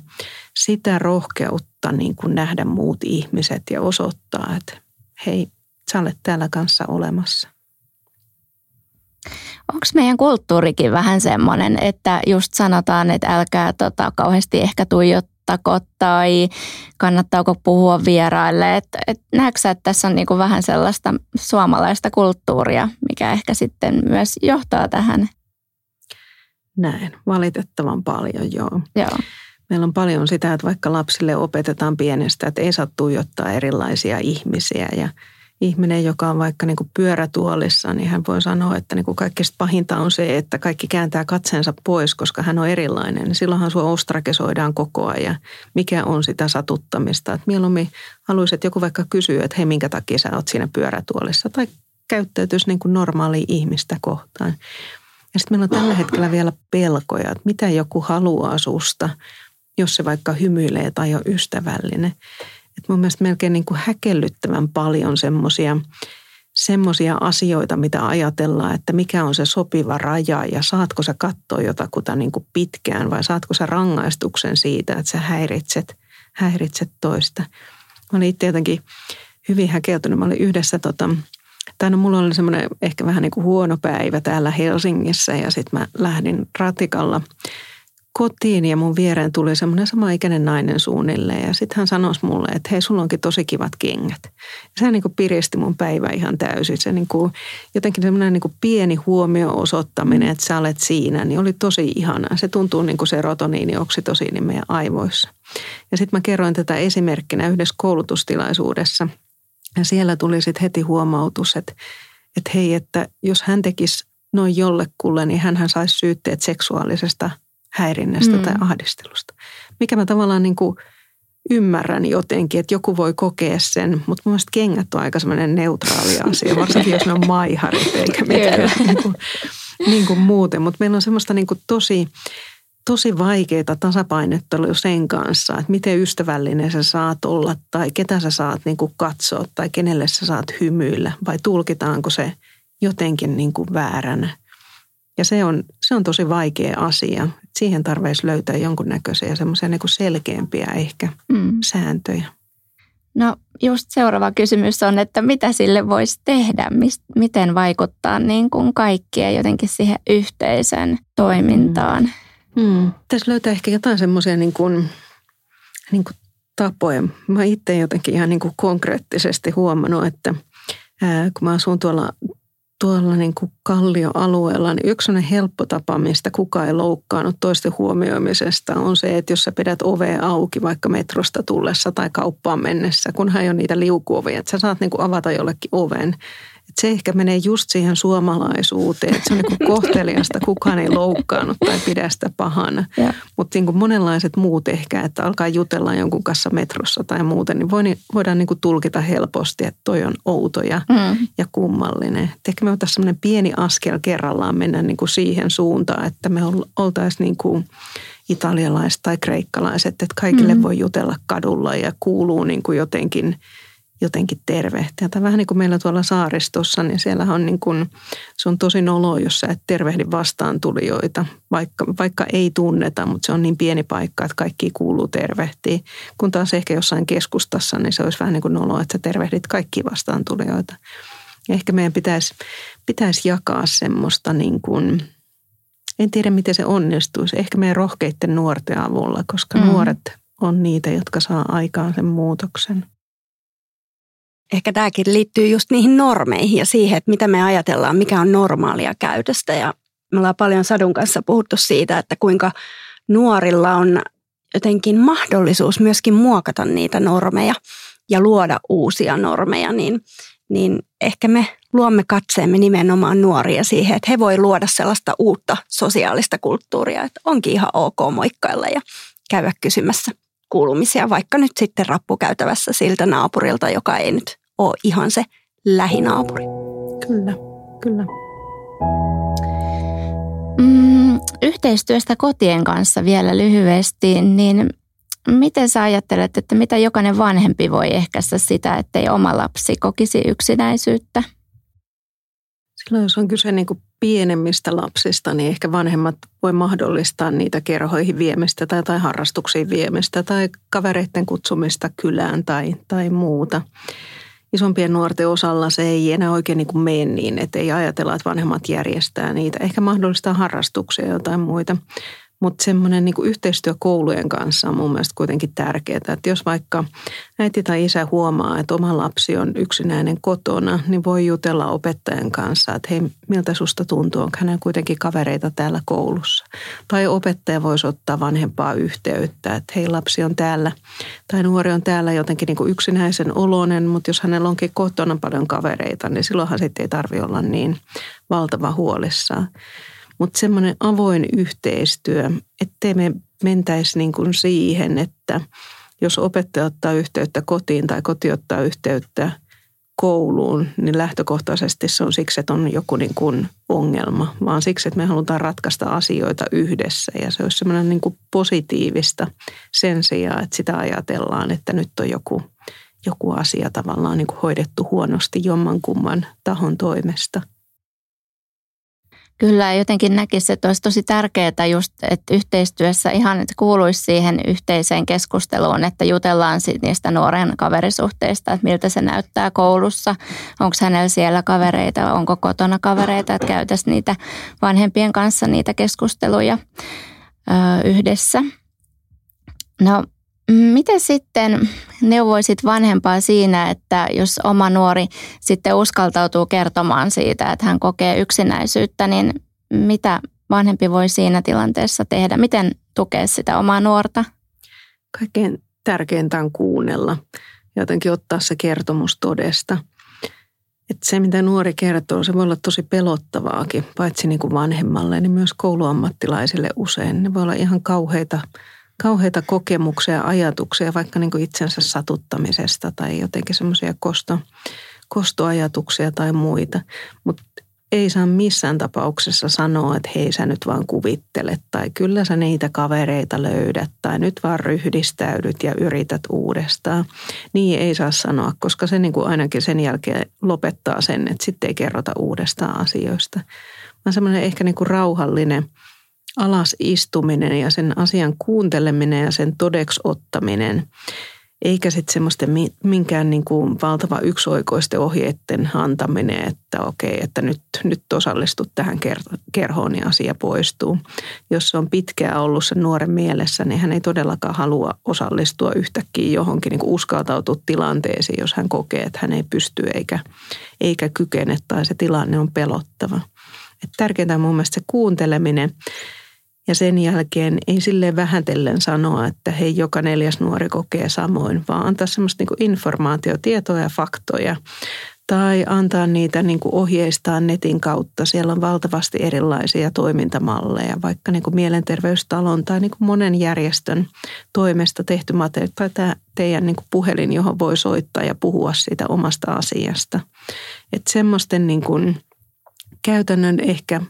Speaker 3: sitä rohkeutta niin kuin nähdä muut ihmiset ja osoittaa, että hei, sä olet täällä kanssa olemassa.
Speaker 1: Onko meidän kulttuurikin vähän semmoinen, että just sanotaan, että älkää tota, kauheasti ehkä tuijot, kannattaako tai kannattaako puhua vieraille. Et, et näetkö että tässä on niinku vähän sellaista suomalaista kulttuuria, mikä ehkä sitten myös johtaa tähän?
Speaker 3: Näin, valitettavan paljon joo.
Speaker 1: joo.
Speaker 3: Meillä on paljon sitä, että vaikka lapsille opetetaan pienestä, että ei saa tuijottaa erilaisia ihmisiä ja ihminen, joka on vaikka niin kuin pyörätuolissa, niin hän voi sanoa, että niin kuin kaikkein pahinta on se, että kaikki kääntää katseensa pois, koska hän on erilainen. Silloinhan sua ostrakesoidaan koko ajan. Mikä on sitä satuttamista? Että mieluummin haluaisit, että joku vaikka kysyy, että hei, minkä takia sä oot siinä pyörätuolissa? Tai käyttäytyisi niin kuin normaali ihmistä kohtaan. Ja sitten meillä on tällä hetkellä vielä pelkoja, että mitä joku haluaa susta, jos se vaikka hymyilee tai on ystävällinen. Et mun mielestä melkein niin kuin häkellyttävän paljon semmoisia semmoisia asioita, mitä ajatellaan, että mikä on se sopiva raja ja saatko sä katsoa jotakuta niin kuin pitkään vai saatko sä rangaistuksen siitä, että sä häiritset, häiritset toista. Mä olin itse jotenkin hyvin häkeltynyt. Mä olin yhdessä tota, tai no mulla oli semmoinen ehkä vähän niin kuin huono päivä täällä Helsingissä ja sitten mä lähdin ratikalla kotiin ja mun viereen tuli semmoinen samaikäinen nainen suunnilleen. Ja sitten hän sanoi mulle, että hei, sulla onkin tosi kivat kengät. Ja se niin kuin piristi mun päivä ihan täysin. Se niin kuin, jotenkin semmoinen niin kuin pieni huomio osoittaminen, että sä olet siinä, niin oli tosi ihanaa. Se tuntuu niin kuin serotoniini, oksitosiini meidän aivoissa. Ja sitten mä kerroin tätä esimerkkinä yhdessä koulutustilaisuudessa – ja siellä tuli sitten heti huomautus, että, että hei, että jos hän tekisi noin jollekulle, niin hän saisi syytteet seksuaalisesta häirinnästä mm. tai ahdistelusta. Mikä mä tavallaan niin kuin ymmärrän jotenkin, että joku voi kokea sen, mutta mun mielestä kengät on aika semmoinen neutraali asia, varsinkin jos ne on maiharit eikä mitään niin kuin, niin kuin muuten. Mutta meillä on semmoista niin kuin tosi tosi vaikeaa tasapainottelua sen kanssa, että miten ystävällinen sä saat olla tai ketä sä saat niin kuin katsoa tai kenelle sä saat hymyillä vai tulkitaanko se jotenkin niin kuin vääränä. Ja se on, se on tosi vaikea asia. Siihen tarvitsisi löytää jonkunnäköisiä semmoisia niin selkeämpiä ehkä mm. sääntöjä.
Speaker 1: No just seuraava kysymys on, että mitä sille voisi tehdä, miten vaikuttaa niin kuin kaikkien jotenkin siihen yhteisön toimintaan. Mm.
Speaker 3: Hmm. Tässä löytää ehkä jotain semmoisia niin kuin, niin kuin tapoja. Mä itse jotenkin ihan niin kuin konkreettisesti huomannut, että ää, kun mä asun tuolla, tuolla niin kuin kallioalueella, niin yksi helppo tapa, mistä kukaan ei loukkaannut toisten huomioimisesta, on se, että jos sä pidät ovea auki vaikka metrosta tullessa tai kauppaan mennessä, kunhan ei ole niitä liukuovia, että sä saat niin kuin avata jollekin oven, että se ehkä menee just siihen suomalaisuuteen, että se on niin [laughs] kohteliasta, kukaan ei loukkaannut tai pidä sitä pahana. Mutta niin monenlaiset muut ehkä, että alkaa jutella jonkun kanssa metrossa tai muuten, niin voidaan niin kuin tulkita helposti, että toi on outo ja, mm. ja kummallinen. Et ehkä me voitaisiin sellainen pieni askel kerrallaan mennä niin kuin siihen suuntaan, että me oltaisiin niin kuin italialaiset tai kreikkalaiset, että kaikille mm. voi jutella kadulla ja kuuluu niin kuin jotenkin – jotenkin tervehtiä. Tai vähän niin kuin meillä tuolla saaristossa, niin siellä on niin kuin, se on tosi nolo, jos sä et tervehdi vastaan tulijoita, vaikka, vaikka ei tunneta, mutta se on niin pieni paikka, että kaikki kuuluu tervehtiä. Kun taas ehkä jossain keskustassa, niin se olisi vähän niin kuin nolo, että sä tervehdit kaikki vastaan tulijoita. Ehkä meidän pitäisi, pitäisi jakaa semmoista niin kuin, en tiedä miten se onnistuisi, ehkä meidän rohkeiden nuorten avulla, koska mm. nuoret on niitä, jotka saa aikaan sen muutoksen
Speaker 2: ehkä tämäkin liittyy just niihin normeihin ja siihen, että mitä me ajatellaan, mikä on normaalia käytöstä. Ja me ollaan paljon Sadun kanssa puhuttu siitä, että kuinka nuorilla on jotenkin mahdollisuus myöskin muokata niitä normeja ja luoda uusia normeja, niin, niin ehkä me luomme katseemme nimenomaan nuoria siihen, että he voi luoda sellaista uutta sosiaalista kulttuuria, että onkin ihan ok moikkailla ja käydä kysymässä kuulumisia, vaikka nyt sitten rappukäytävässä siltä naapurilta, joka ei nyt ole ihan se lähinaapuri.
Speaker 3: Kyllä, kyllä.
Speaker 1: Mm, yhteistyöstä kotien kanssa vielä lyhyesti, niin miten sä ajattelet, että mitä jokainen vanhempi voi ehkäistä sitä, ettei oma lapsi kokisi yksinäisyyttä?
Speaker 3: Silloin jos on kyse niin kuin pienemmistä lapsista, niin ehkä vanhemmat voi mahdollistaa niitä kerhoihin viemistä tai, tai harrastuksiin viemistä tai kavereiden kutsumista kylään tai, tai muuta isompien nuorten osalla se ei enää oikein niin kuin mene niin, että ei ajatella, että vanhemmat järjestää niitä. Ehkä mahdollistaa harrastuksia ja jotain muita. Mutta semmoinen niin yhteistyö koulujen kanssa on mun mielestä kuitenkin tärkeää. Että jos vaikka äiti tai isä huomaa, että oma lapsi on yksinäinen kotona, niin voi jutella opettajan kanssa, että hei, miltä susta tuntuu, onko hänellä kuitenkin kavereita täällä koulussa. Tai opettaja voisi ottaa vanhempaa yhteyttä, että hei, lapsi on täällä tai nuori on täällä jotenkin niin kuin yksinäisen oloinen, mutta jos hänellä onkin kotona paljon kavereita, niin silloinhan sitten ei tarvitse olla niin valtava huolissaan. Mutta semmoinen avoin yhteistyö, ettei me mentäisi niin kuin siihen, että jos opettaja ottaa yhteyttä kotiin tai koti ottaa yhteyttä kouluun, niin lähtökohtaisesti se on siksi, että on joku niin kuin ongelma, vaan siksi, että me halutaan ratkaista asioita yhdessä. Ja se olisi semmoinen niin kuin positiivista sen sijaan, että sitä ajatellaan, että nyt on joku, joku asia tavallaan niin kuin hoidettu huonosti jommankumman tahon toimesta –
Speaker 1: Kyllä jotenkin näkisi, että olisi tosi tärkeää just, että yhteistyössä ihan että kuuluisi siihen yhteiseen keskusteluun, että jutellaan niistä nuoren kaverisuhteista, että miltä se näyttää koulussa, onko hänellä siellä kavereita, onko kotona kavereita, että käytäisiin niitä vanhempien kanssa niitä keskusteluja ö, yhdessä. No Miten sitten neuvoisit vanhempaa siinä, että jos oma nuori sitten uskaltautuu kertomaan siitä, että hän kokee yksinäisyyttä, niin mitä vanhempi voi siinä tilanteessa tehdä? Miten tukea sitä omaa nuorta?
Speaker 3: Kaikkein tärkeintä on kuunnella ja jotenkin ottaa se kertomus todesta. Että se, mitä nuori kertoo, se voi olla tosi pelottavaakin, paitsi niin kuin vanhemmalle, niin myös kouluammattilaisille usein. Ne voi olla ihan kauheita kauheita kokemuksia ja ajatuksia vaikka niin kuin itsensä satuttamisesta tai jotenkin semmoisia kosto, kostoajatuksia tai muita. Mutta ei saa missään tapauksessa sanoa, että hei sä nyt vaan kuvittelet tai kyllä sä niitä kavereita löydät tai nyt vaan ryhdistäydyt ja yrität uudestaan. Niin ei saa sanoa, koska se niin kuin ainakin sen jälkeen lopettaa sen, että sitten ei kerrota uudestaan asioista. Vaan semmoinen ehkä niin kuin rauhallinen – alas istuminen ja sen asian kuunteleminen ja sen todeksi ottaminen, eikä sitten semmoisten minkään niin kuin valtava yksioikoisten ohjeiden antaminen, että okei, että nyt, nyt osallistut tähän kerhoon ja asia poistuu. Jos se on pitkään ollut sen nuoren mielessä, niin hän ei todellakaan halua osallistua yhtäkkiä johonkin niin kuin uskaltautua tilanteeseen, jos hän kokee, että hän ei pysty eikä, eikä kykene tai se tilanne on pelottava. Et tärkeintä on mun mielestä se kuunteleminen ja sen jälkeen ei sille vähätellen sanoa, että hei, joka neljäs nuori kokee samoin, vaan antaa semmoista niin informaatiotietoja ja faktoja. Tai antaa niitä niin kuin ohjeistaa netin kautta. Siellä on valtavasti erilaisia toimintamalleja, vaikka niin kuin mielenterveystalon tai niin kuin monen järjestön toimesta tehty materiaali tai tämä teidän niin kuin puhelin, johon voi soittaa ja puhua siitä omasta asiasta. Että semmoisten niin kuin käytännön ehkä –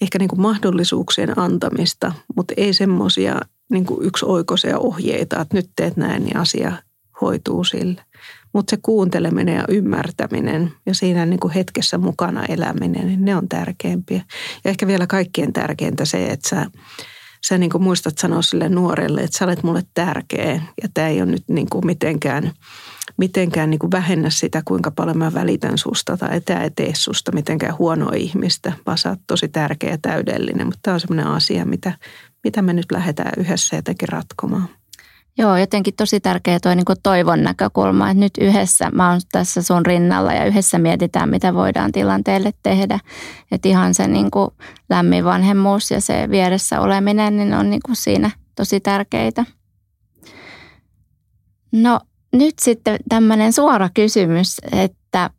Speaker 3: ehkä niin kuin mahdollisuuksien antamista, mutta ei semmoisia niin yksioikoisia ohjeita, että nyt teet näin niin asia hoituu sille. Mutta se kuunteleminen ja ymmärtäminen ja siinä niin kuin hetkessä mukana eläminen, niin ne on tärkeimpiä. Ja ehkä vielä kaikkien tärkeintä se, että sä, sä niin kuin muistat sanoa sille nuorelle, että sä olet mulle tärkeä ja tämä ei ole nyt niin kuin mitenkään – mitenkään niin kuin vähennä sitä, kuinka paljon mä välitän susta tai tämä ei tee susta mitenkään huonoa ihmistä, vaan sä oot tosi tärkeä ja täydellinen. Mutta tämä on semmoinen asia, mitä, mitä me nyt lähdetään yhdessä jotenkin ratkomaan.
Speaker 1: Joo, jotenkin tosi tärkeä tuo niin toivon näkökulma, että nyt yhdessä mä oon tässä sun rinnalla ja yhdessä mietitään, mitä voidaan tilanteelle tehdä. Että ihan se niin kuin lämmin vanhemmuus ja se vieressä oleminen niin on niin kuin siinä tosi tärkeitä. No nyt sitten tämmöinen suora kysymys, että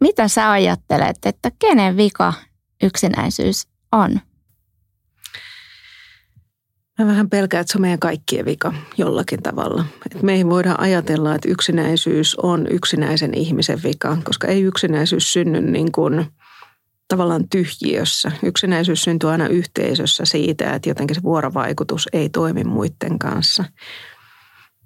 Speaker 1: mitä sä ajattelet, että kenen vika yksinäisyys on?
Speaker 3: Mä vähän pelkään, että se on meidän kaikkien vika jollakin tavalla. Et me ei voida ajatella, että yksinäisyys on yksinäisen ihmisen vika, koska ei yksinäisyys synny niin kuin tavallaan tyhjiössä. Yksinäisyys syntyy aina yhteisössä siitä, että jotenkin se vuorovaikutus ei toimi muiden kanssa.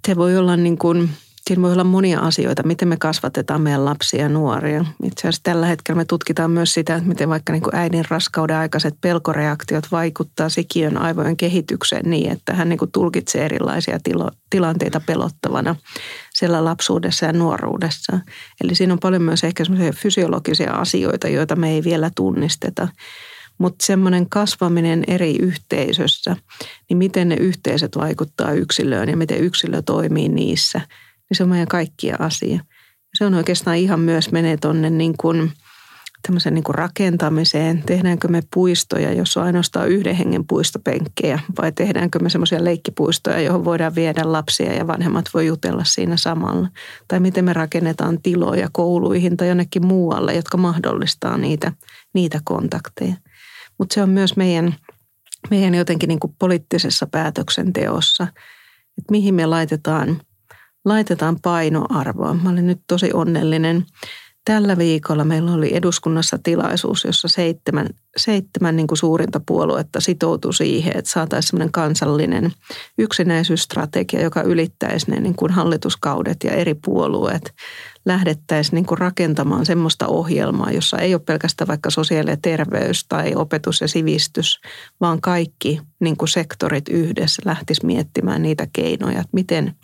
Speaker 3: Se voi olla niin kuin Siinä voi olla monia asioita, miten me kasvatetaan meidän lapsia ja nuoria. Itse asiassa tällä hetkellä me tutkitaan myös sitä, että miten vaikka niin kuin äidin raskauden aikaiset pelkoreaktiot vaikuttaa sikiön aivojen kehitykseen niin, että hän niin kuin tulkitsee erilaisia tilo, tilanteita pelottavana siellä lapsuudessa ja nuoruudessa. Eli siinä on paljon myös ehkä semmoisia fysiologisia asioita, joita me ei vielä tunnisteta. Mutta semmoinen kasvaminen eri yhteisössä, niin miten ne yhteisöt vaikuttaa yksilöön ja miten yksilö toimii niissä, niin se on meidän kaikkia asia. Se on oikeastaan ihan myös menee tuonne niin kuin – tämmöisen niin kuin rakentamiseen. Tehdäänkö me puistoja, jos on ainoastaan yhden hengen puistopenkkejä vai tehdäänkö me semmoisia leikkipuistoja, johon voidaan viedä lapsia ja vanhemmat voi jutella siinä samalla. Tai miten me rakennetaan tiloja kouluihin tai jonnekin muualle, jotka mahdollistaa niitä, niitä kontakteja. Mutta se on myös meidän, meidän jotenkin niin kuin poliittisessa päätöksenteossa, että mihin me laitetaan, laitetaan painoarvoa. Mä olin nyt tosi onnellinen Tällä viikolla meillä oli eduskunnassa tilaisuus, jossa seitsemän, seitsemän niin kuin suurinta puoluetta sitoutui siihen, että saataisiin sellainen kansallinen yksinäisyysstrategia, joka ylittäisi ne niin kuin hallituskaudet ja eri puolueet. Lähdettäisiin niin kuin rakentamaan semmoista ohjelmaa, jossa ei ole pelkästään vaikka sosiaali- ja terveys tai opetus ja sivistys, vaan kaikki niin kuin sektorit yhdessä lähtis miettimään niitä keinoja, että miten –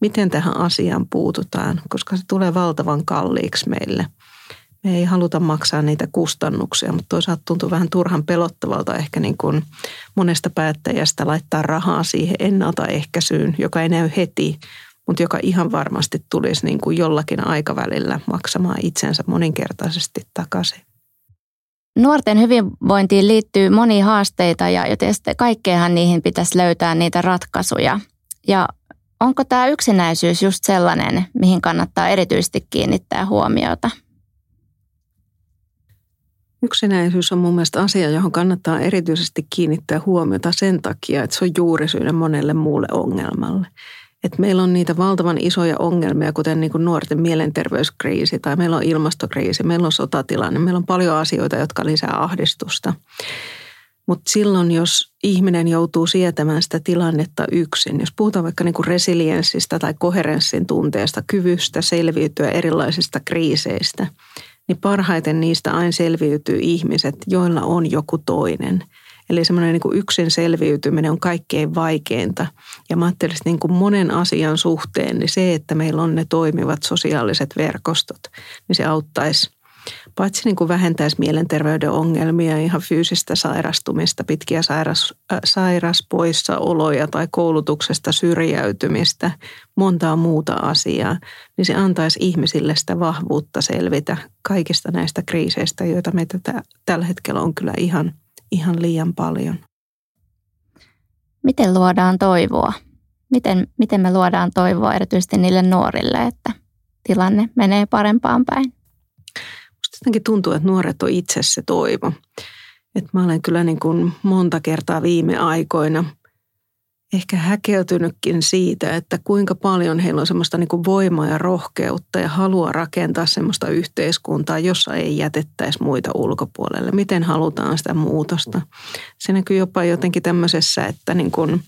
Speaker 3: miten tähän asiaan puututaan, koska se tulee valtavan kalliiksi meille. Me ei haluta maksaa niitä kustannuksia, mutta toisaalta tuntuu vähän turhan pelottavalta ehkä niin kuin monesta päättäjästä laittaa rahaa siihen ennaltaehkäisyyn, joka ei näy heti, mutta joka ihan varmasti tulisi niin kuin jollakin aikavälillä maksamaan itsensä moninkertaisesti takaisin.
Speaker 1: Nuorten hyvinvointiin liittyy monia haasteita ja joten kaikkeenhan niihin pitäisi löytää niitä ratkaisuja. Ja Onko tämä yksinäisyys just sellainen, mihin kannattaa erityisesti kiinnittää huomiota?
Speaker 3: Yksinäisyys on mun mielestä asia, johon kannattaa erityisesti kiinnittää huomiota sen takia, että se on juurisyinen monelle muulle ongelmalle. Et meillä on niitä valtavan isoja ongelmia, kuten niin kuin nuorten mielenterveyskriisi tai meillä on ilmastokriisi, meillä on sotatilanne, meillä on paljon asioita, jotka lisää ahdistusta. Mutta silloin, jos ihminen joutuu sietämään sitä tilannetta yksin, jos puhutaan vaikka niin kuin resilienssistä tai koherenssin tunteesta, kyvystä selviytyä erilaisista kriiseistä, niin parhaiten niistä aina selviytyy ihmiset, joilla on joku toinen. Eli semmoinen niin yksin selviytyminen on kaikkein vaikeinta. Ja mä ajattelisin niin kuin monen asian suhteen, niin se, että meillä on ne toimivat sosiaaliset verkostot, niin se auttaisi paitsi niin kuin vähentäisi mielenterveyden ongelmia, ihan fyysistä sairastumista, pitkiä sairas, äh, sairaspoissaoloja tai koulutuksesta syrjäytymistä, montaa muuta asiaa, niin se antaisi ihmisille sitä vahvuutta selvitä kaikista näistä kriiseistä, joita meitä t- tällä hetkellä on kyllä ihan, ihan liian paljon.
Speaker 1: Miten luodaan toivoa? Miten, miten me luodaan toivoa erityisesti niille nuorille, että tilanne menee parempaan päin?
Speaker 3: Jotenkin tuntuu, että nuoret on itse se toivo. Et mä olen kyllä niin kuin monta kertaa viime aikoina – ehkä häkeltynytkin siitä, että kuinka paljon heillä on semmoista niin kuin voimaa ja rohkeutta ja halua rakentaa semmoista yhteiskuntaa, jossa ei jätettäisi muita ulkopuolelle. Miten halutaan sitä muutosta? Se näkyy jopa jotenkin tämmöisessä, että niin kuin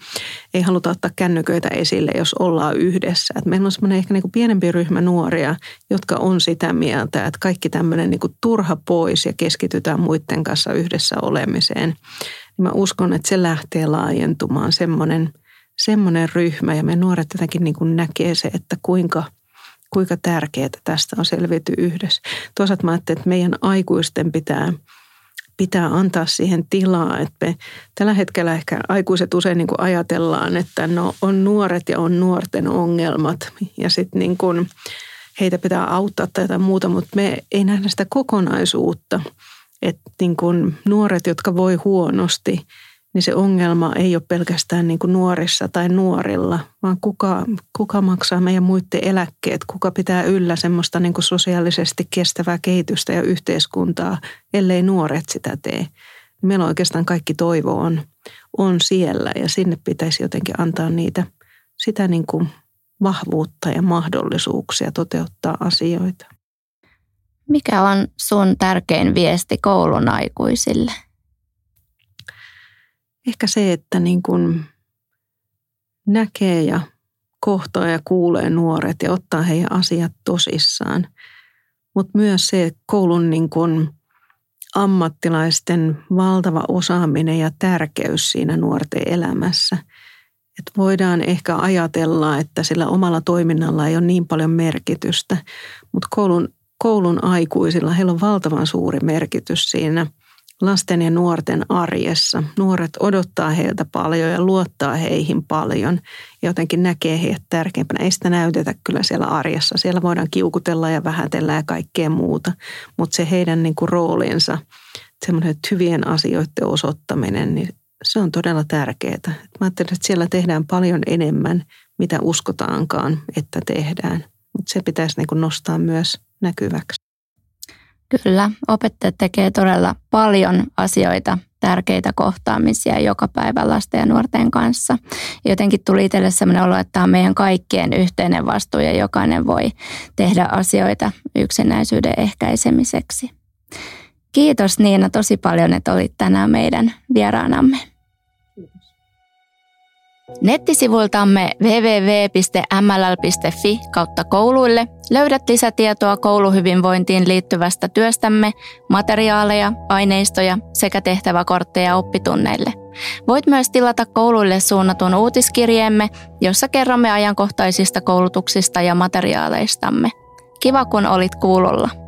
Speaker 3: ei haluta ottaa kännyköitä esille, jos ollaan yhdessä. Et meillä on semmoinen ehkä niin kuin pienempi ryhmä nuoria, jotka on sitä mieltä, että kaikki tämmöinen niin kuin turha pois ja keskitytään muiden kanssa yhdessä olemiseen niin mä uskon, että se lähtee laajentumaan semmoinen, semmoinen ryhmä ja me nuoret jotenkin niin näkee se, että kuinka, kuinka tärkeää tästä on selviyty yhdessä. Toisaalta mä ajattelin, että meidän aikuisten pitää, pitää antaa siihen tilaa, että me tällä hetkellä ehkä aikuiset usein niin kuin ajatellaan, että no on nuoret ja on nuorten ongelmat ja sitten niin kuin heitä pitää auttaa tai jotain muuta, mutta me ei nähdä sitä kokonaisuutta – että niin kuin nuoret, jotka voi huonosti, niin se ongelma ei ole pelkästään niin kuin nuorissa tai nuorilla, vaan kuka, kuka maksaa meidän muiden eläkkeet, kuka pitää yllä semmoista niin kuin sosiaalisesti kestävää kehitystä ja yhteiskuntaa, ellei nuoret sitä tee. Meillä oikeastaan kaikki toivo on, on siellä ja sinne pitäisi jotenkin antaa niitä, sitä niin kuin vahvuutta ja mahdollisuuksia toteuttaa asioita.
Speaker 1: Mikä on sun tärkein viesti koulun aikuisille?
Speaker 3: Ehkä se, että niin kuin näkee ja kohtaa ja kuulee nuoret ja ottaa heidän asiat tosissaan. Mutta myös se koulun niin kuin ammattilaisten valtava osaaminen ja tärkeys siinä nuorten elämässä. Et voidaan ehkä ajatella, että sillä omalla toiminnalla ei ole niin paljon merkitystä, mutta koulun koulun aikuisilla, heillä on valtavan suuri merkitys siinä lasten ja nuorten arjessa. Nuoret odottaa heiltä paljon ja luottaa heihin paljon ja jotenkin näkee heidät tärkeimpänä. Ei sitä näytetä kyllä siellä arjessa. Siellä voidaan kiukutella ja vähätellä ja kaikkea muuta, mutta se heidän niin kuin roolinsa, semmoinen hyvien asioiden osoittaminen, niin se on todella tärkeää. Mä ajattelen, että siellä tehdään paljon enemmän, mitä uskotaankaan, että tehdään. Mutta se pitäisi niin kuin nostaa myös näkyväksi.
Speaker 1: Kyllä, opettajat tekee todella paljon asioita, tärkeitä kohtaamisia joka päivä lasten ja nuorten kanssa. Jotenkin tuli itselle sellainen olo, että tämä on meidän kaikkien yhteinen vastuu ja jokainen voi tehdä asioita yksinäisyyden ehkäisemiseksi. Kiitos Niina tosi paljon, että olit tänään meidän vieraanamme. Nettisivuiltamme www.mll.fi kautta kouluille löydät lisätietoa kouluhyvinvointiin liittyvästä työstämme, materiaaleja, aineistoja sekä tehtäväkortteja oppitunneille. Voit myös tilata kouluille suunnatun uutiskirjeemme, jossa kerromme ajankohtaisista koulutuksista ja materiaaleistamme. Kiva kun olit kuulolla.